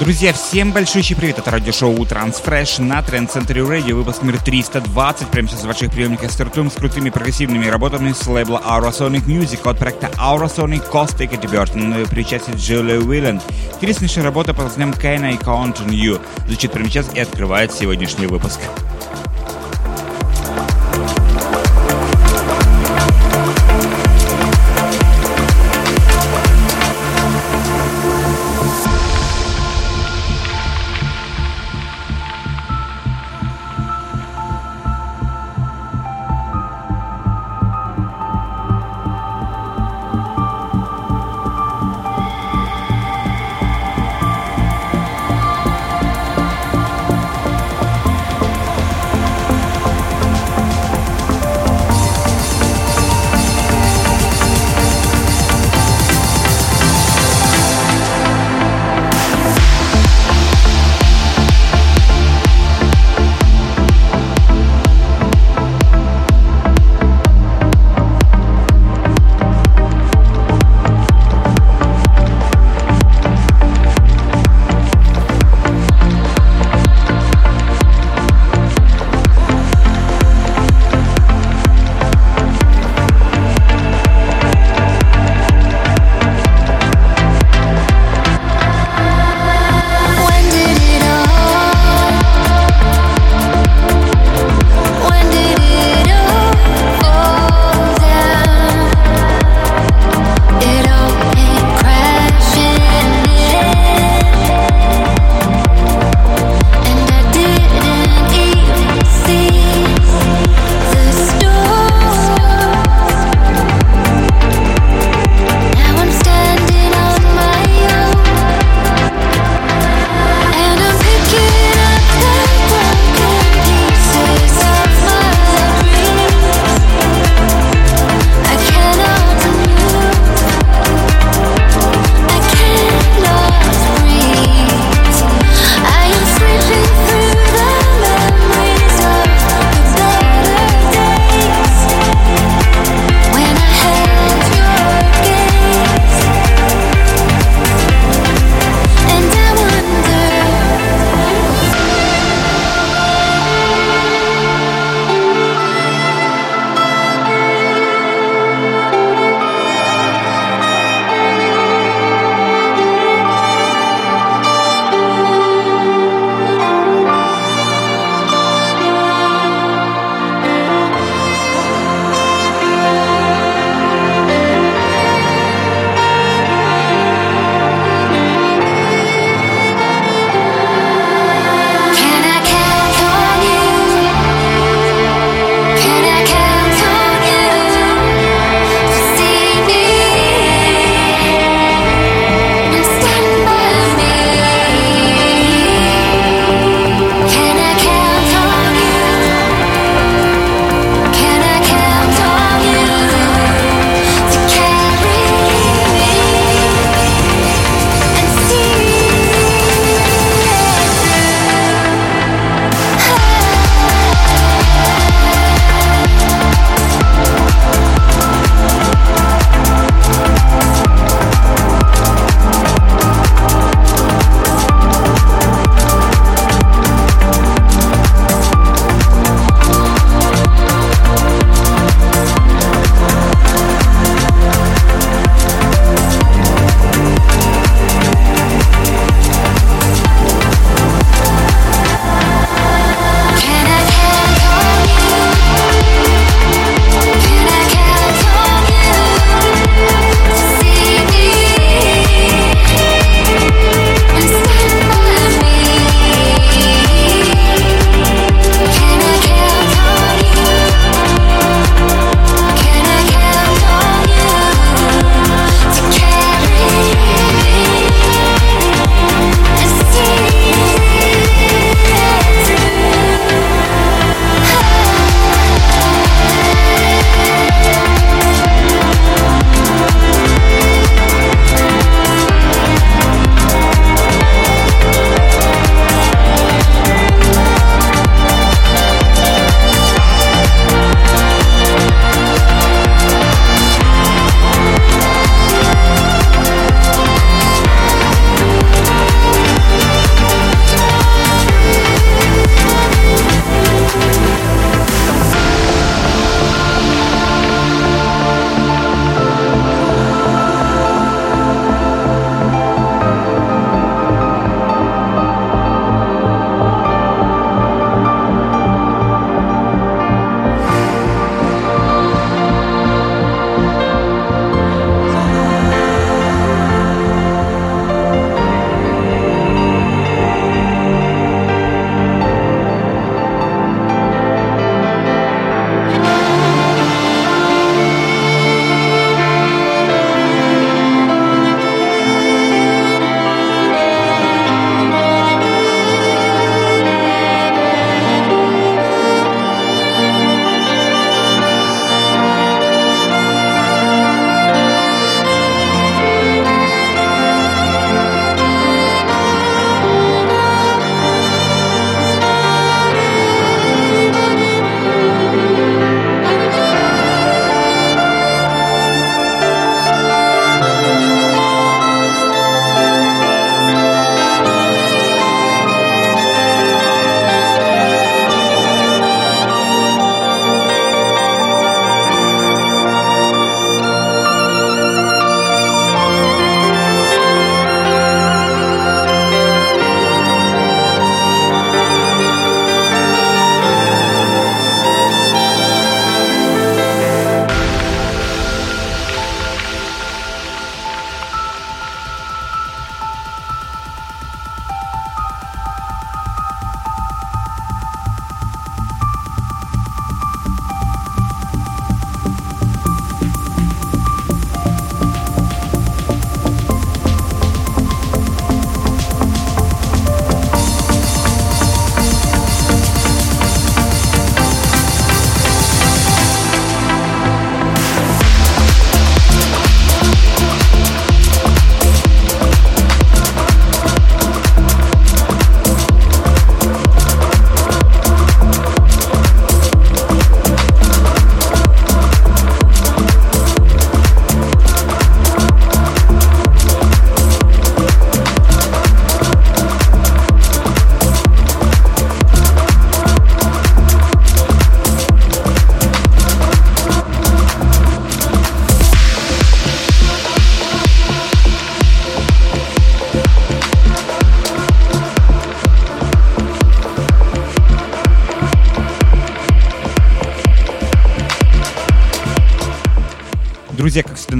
Друзья, всем большущий привет! Это радиошоу Transfresh на Trend Center Radio, выпуск номер 320. Прямо сейчас в ваших приемниках стартуем с крутыми прогрессивными работами с лейбла Aurosonic Music от проекта Aurosonic Costa и Бёртон при участии Джулия Уиллен. Интереснейшая работа под названием Can I Count on You звучит прямо сейчас и открывает сегодняшний выпуск.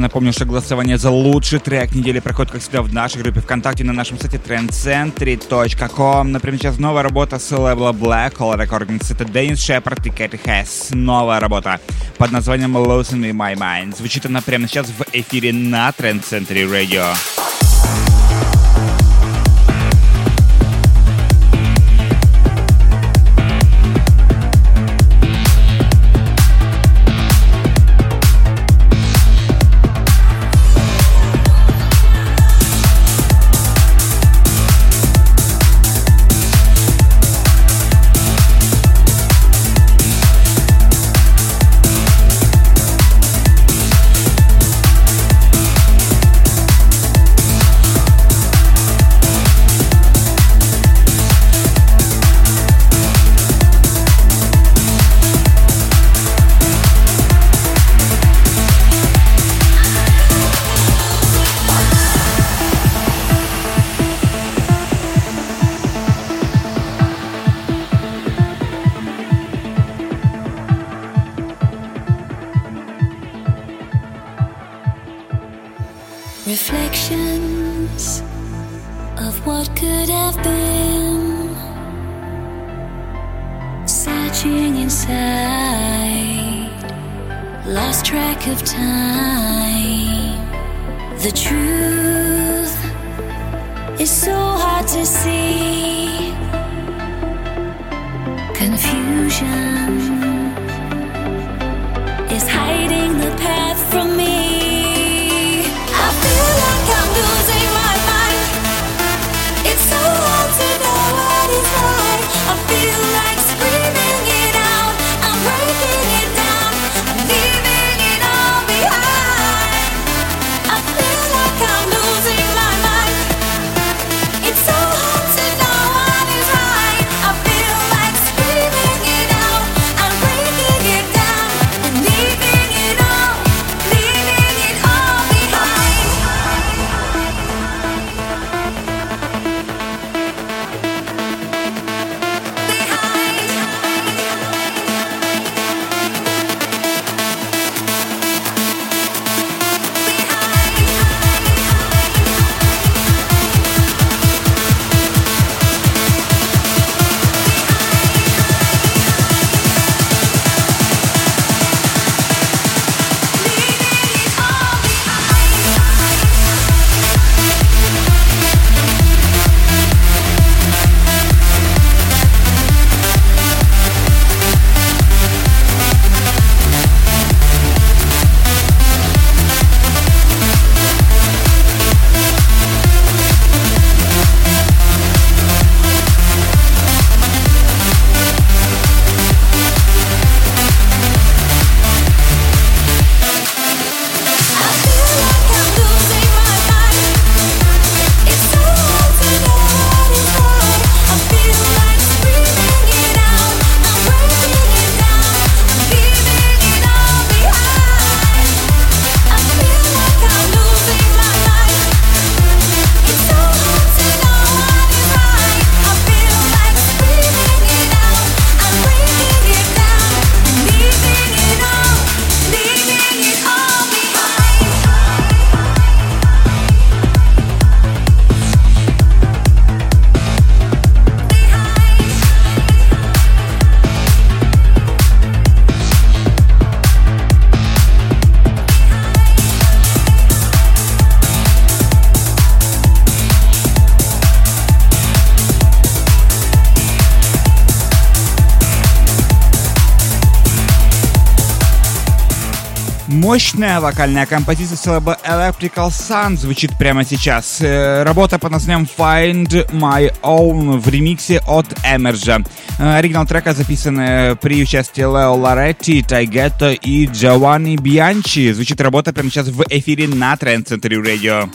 Напомню, что голосование за лучший трек недели проходит, как всегда, в нашей группе ВКонтакте на нашем сайте trendcentry.com. Например, сейчас новая работа с лейбла Black Hole Recordings. Это Деннис Шепард и Кэти Хэс. Новая работа под названием Losing My Mind. Звучит она прямо сейчас в эфире на Trend Century Radio. Мощная вокальная композиция с лейбла Electrical Sun звучит прямо сейчас. Э, работа под названием Find My Own в ремиксе от Эмерджа. Оригинал трека записан при участии Лео Лоретти, Тайгетто и Джованни Бианчи. Звучит работа прямо сейчас в эфире на Trend Center Radio.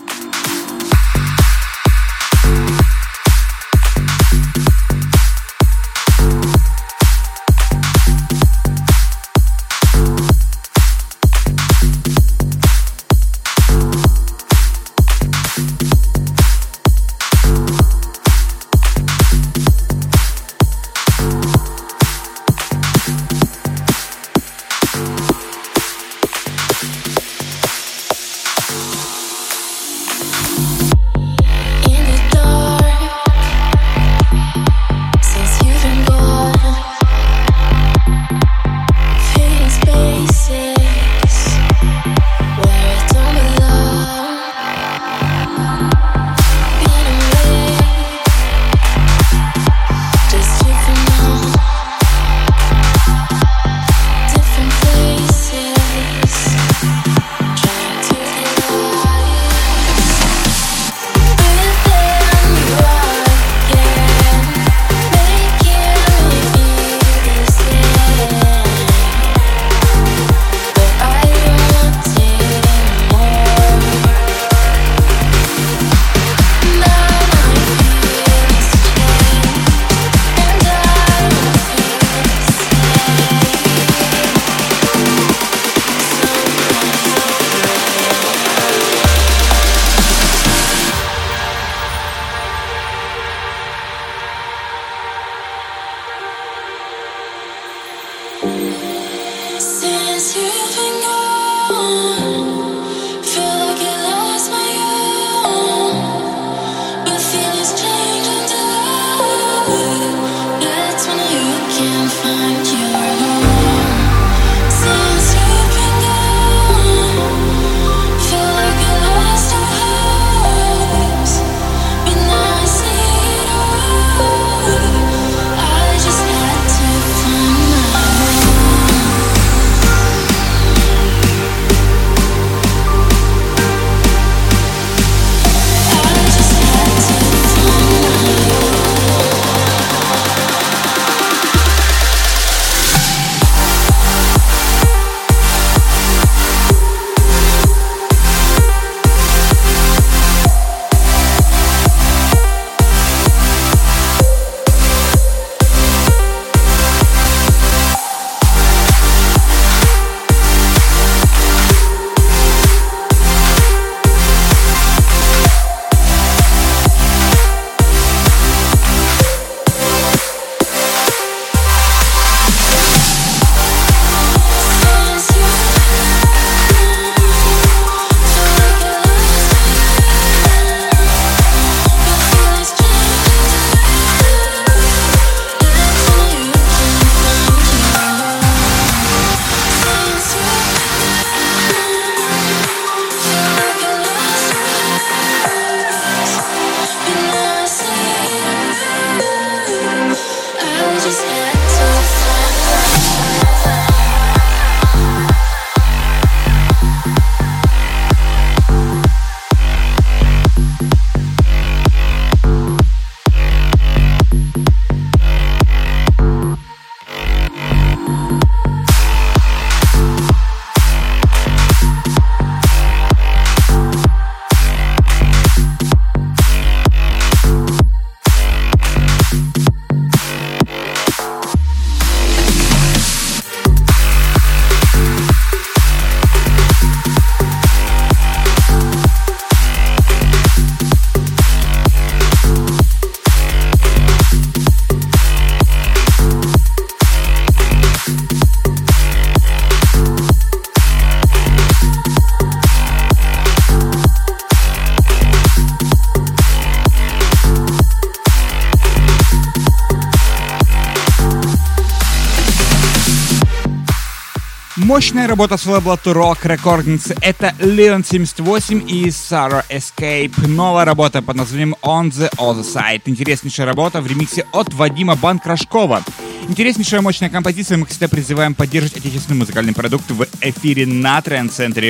Мощная работа с лейбла Rock Recordings. Это Leon 78 и Sarah Escape. Новая работа под названием On the Other Side. Интереснейшая работа в ремиксе от Вадима Банкрашкова. Интереснейшая мощная композиция. Мы всегда призываем поддерживать отечественный музыкальный продукт в эфире на Trend Center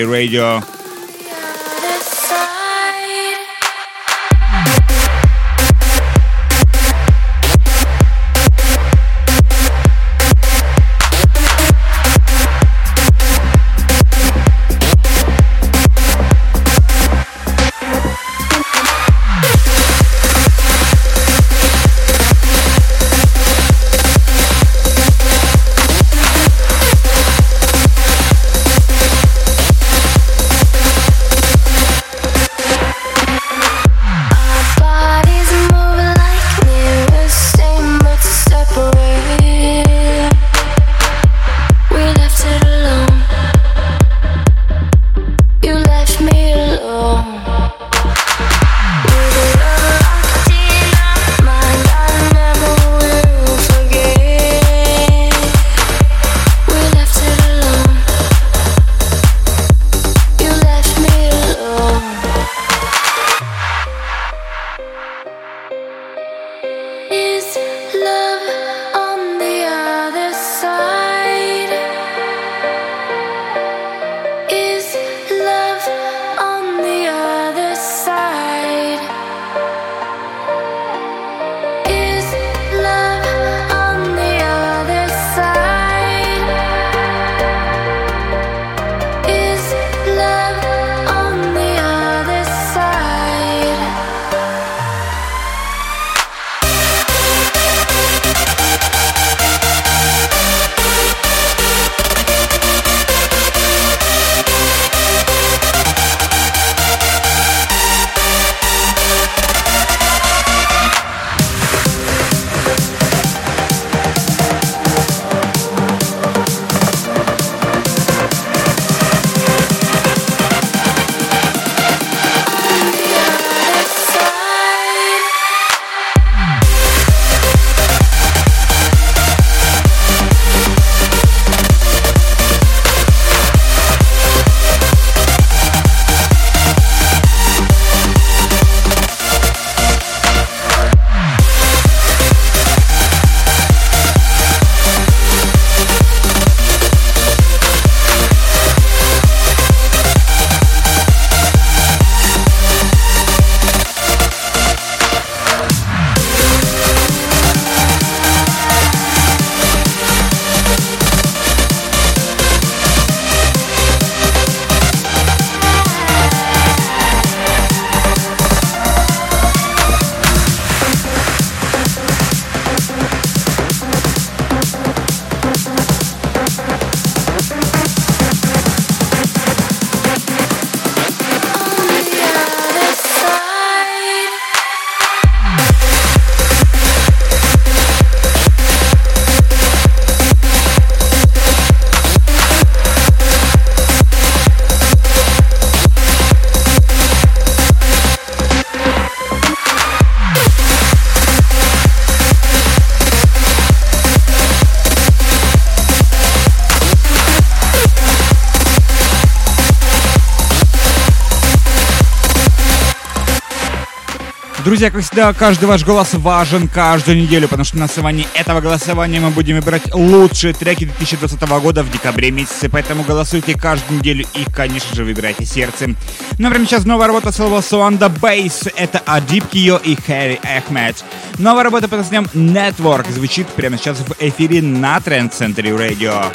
Друзья, как всегда, каждый ваш голос важен каждую неделю, потому что на основании этого голосования мы будем выбирать лучшие треки 2020 года в декабре месяце, поэтому голосуйте каждую неделю и, конечно же, выбирайте сердцем. Ну, а прямо сейчас новая работа целого Суанда Бейс, это Адип Кио и Хэри Эхмед. Новая работа под названием Network звучит прямо сейчас в эфире на Trend Center Radio.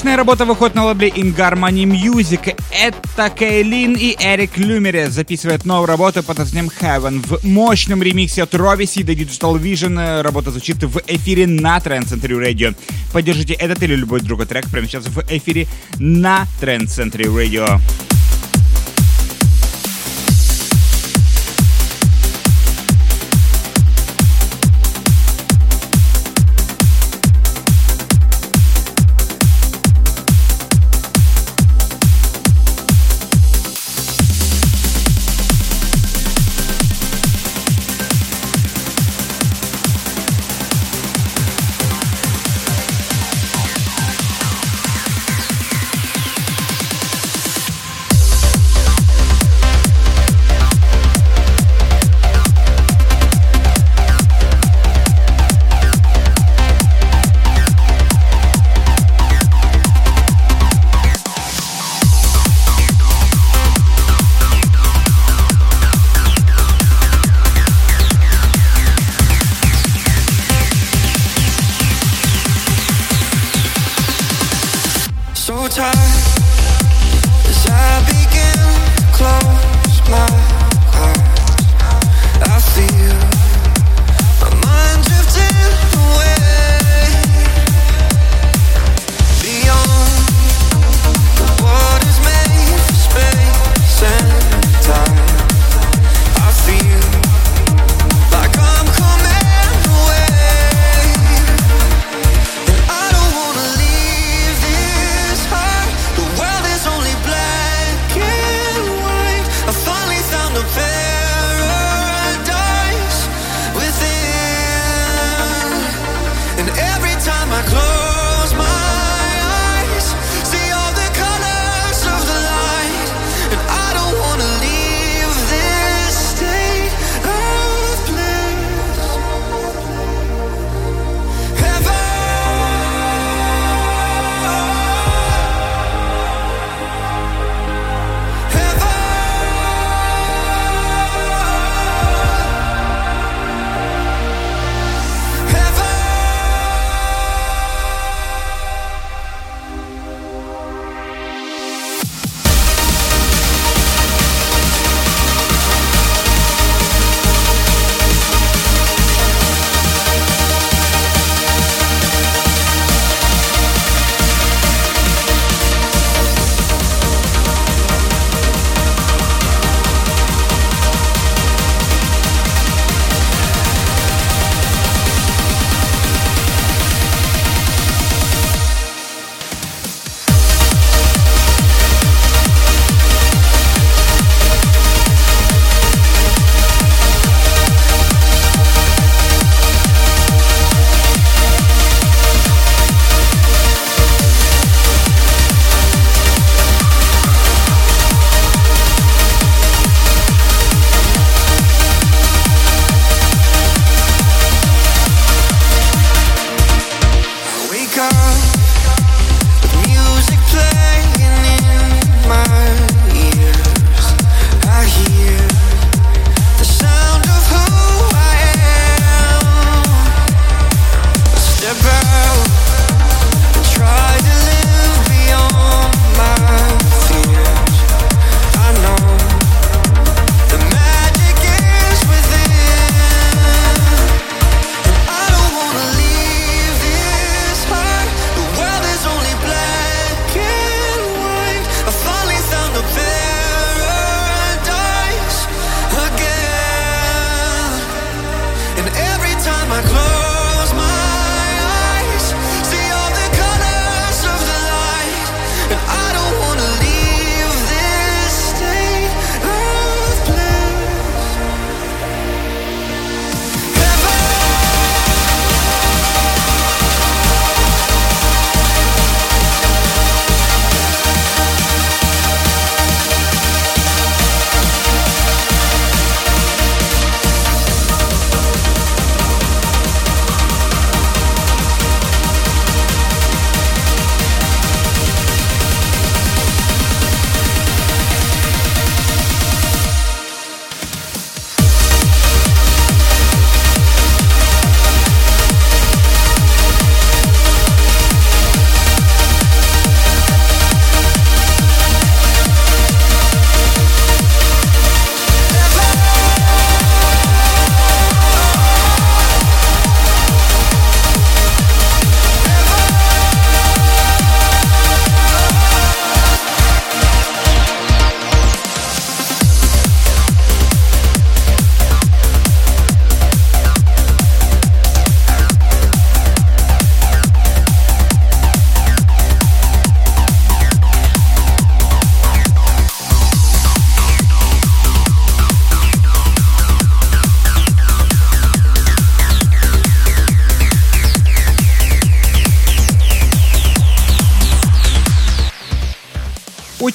Мощная работа выходит на лейбле In Harmony Music. Это Кейлин и Эрик Люмере записывают новую работу под названием Heaven в мощном ремиксе от Ровиси до Digital Vision. Работа звучит в эфире на Trend Century Radio. Поддержите этот или любой другой трек прямо сейчас в эфире на Trend Century Radio.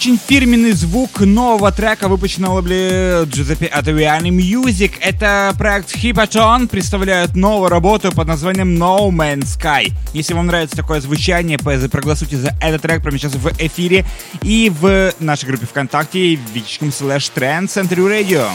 Очень фирменный звук нового трека, выпущенного лейбле Giuseppe Ottaviani Music. Это проект Hippaton представляет новую работу под названием No Man's Sky. Если вам нравится такое звучание, проголосуйте за этот трек прямо сейчас в эфире и в нашей группе ВКонтакте вичком слэш Trend Century Radio.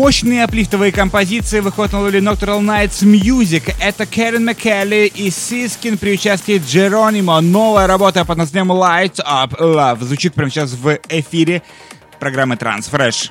Мощные аплифтовые композиции лоли Nocturnal Nights Music. Это Кэрен Маккелли и Сискин при участии Джеронимо. Новая работа под названием Light Up Love звучит прямо сейчас в эфире программы Transfresh.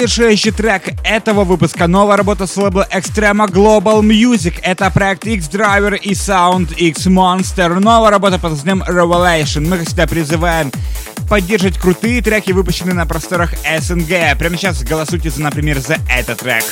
Предзавершающий трек этого выпуска новая работа с лейбла Extrema Global Music. Это проект X-Driver и Sound X Monster. Новая работа под названием Revelation. Мы, как всегда, призываем поддерживать крутые треки, выпущенные на просторах СНГ. Прямо сейчас голосуйте, за, например, за этот трек.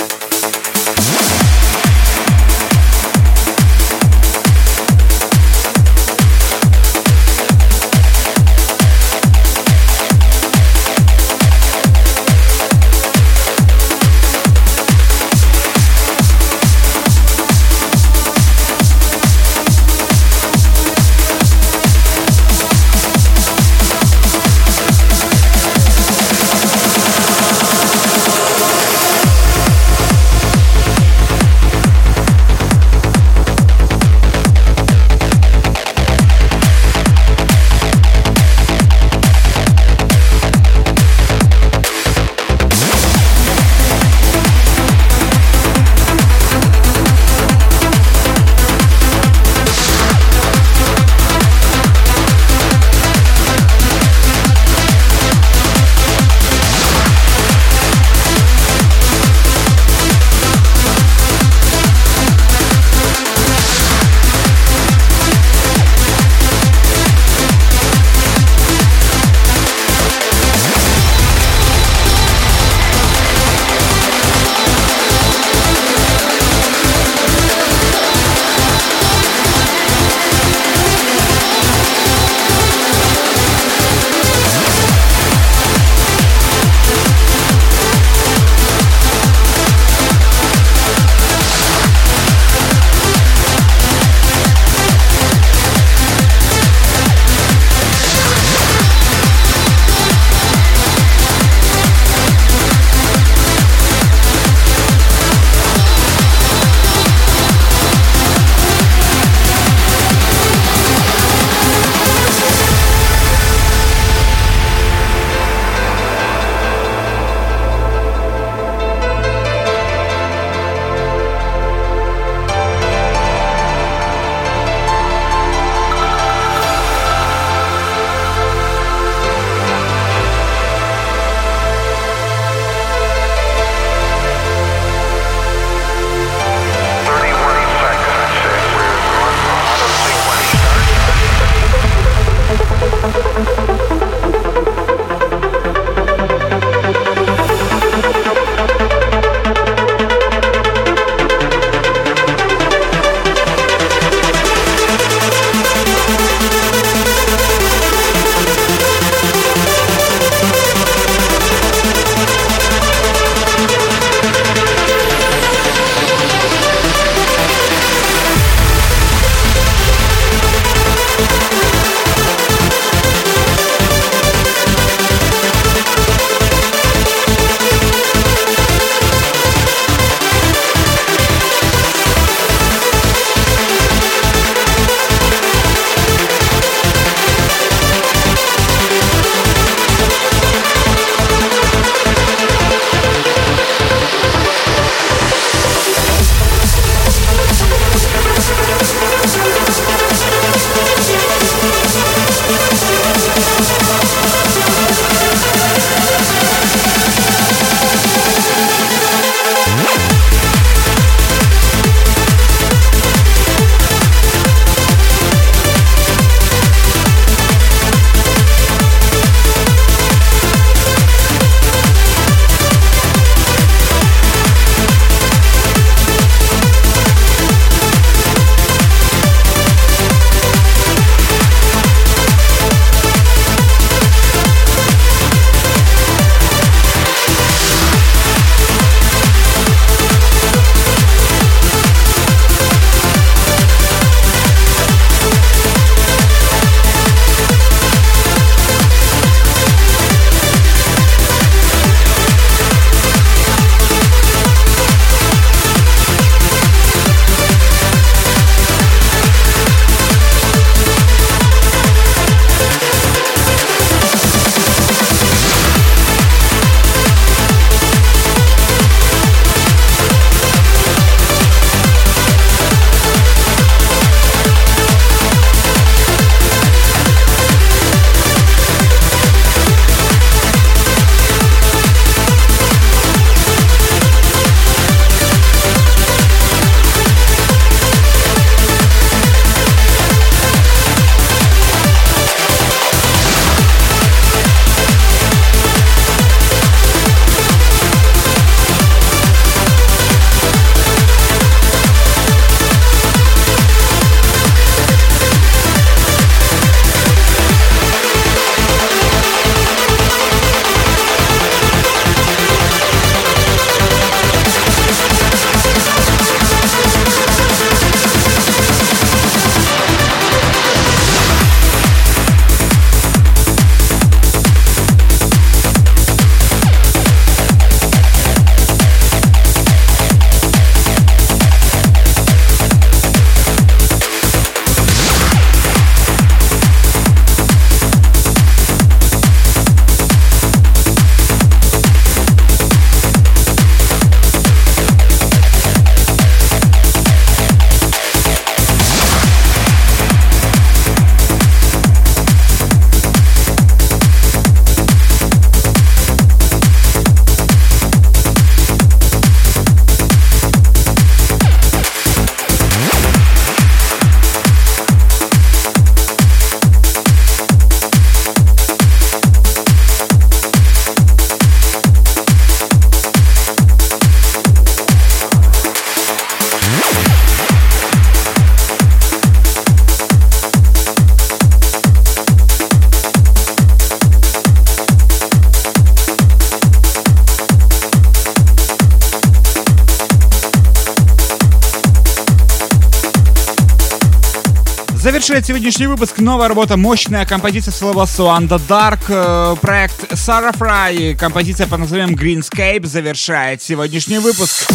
Завершает сегодняшний выпуск новая работа, мощная композиция с лейбла Swan the Dark, проект Sarah Fry, композиция под названием Greenscape завершает сегодняшний выпуск.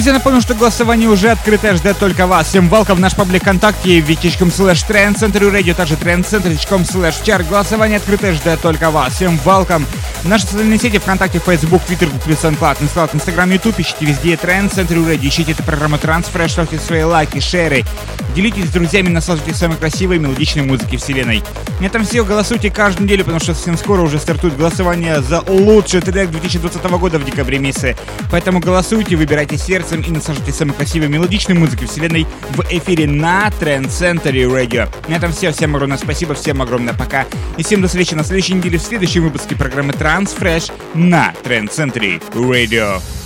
Друзья, напомню, что голосование уже открыто, ждет только вас. Всем welcome в наш паблик ВКонтакте, wiki.com slash trendcenter radio, также trendcenter.com slash. Голосование открыто, ждет только вас. Всем welcome. Наши социальные сети ВКонтакте, Facebook, Twitter, Google, SoundCloud, Installed, Instagram, YouTube. Ищите везде Trend Center Radio. Ищите эту программу Transfresh, ставьте свои лайки, шеры. Делитесь с друзьями, наслаждайтесь самой красивой мелодичной музыки вселенной. На этом все. Голосуйте каждую неделю, потому что совсем скоро уже стартует голосование за лучший трек 2020 года в декабре месяце. Поэтому голосуйте, выбирайте сердцем и наслаждайтесь самой красивой мелодичной музыкой вселенной в эфире на Trend Center Radio. На этом все. Всем огромное спасибо, всем огромное пока. И всем до встречи на следующей неделе в следующем выпуске программы Transfresh на Center Radio.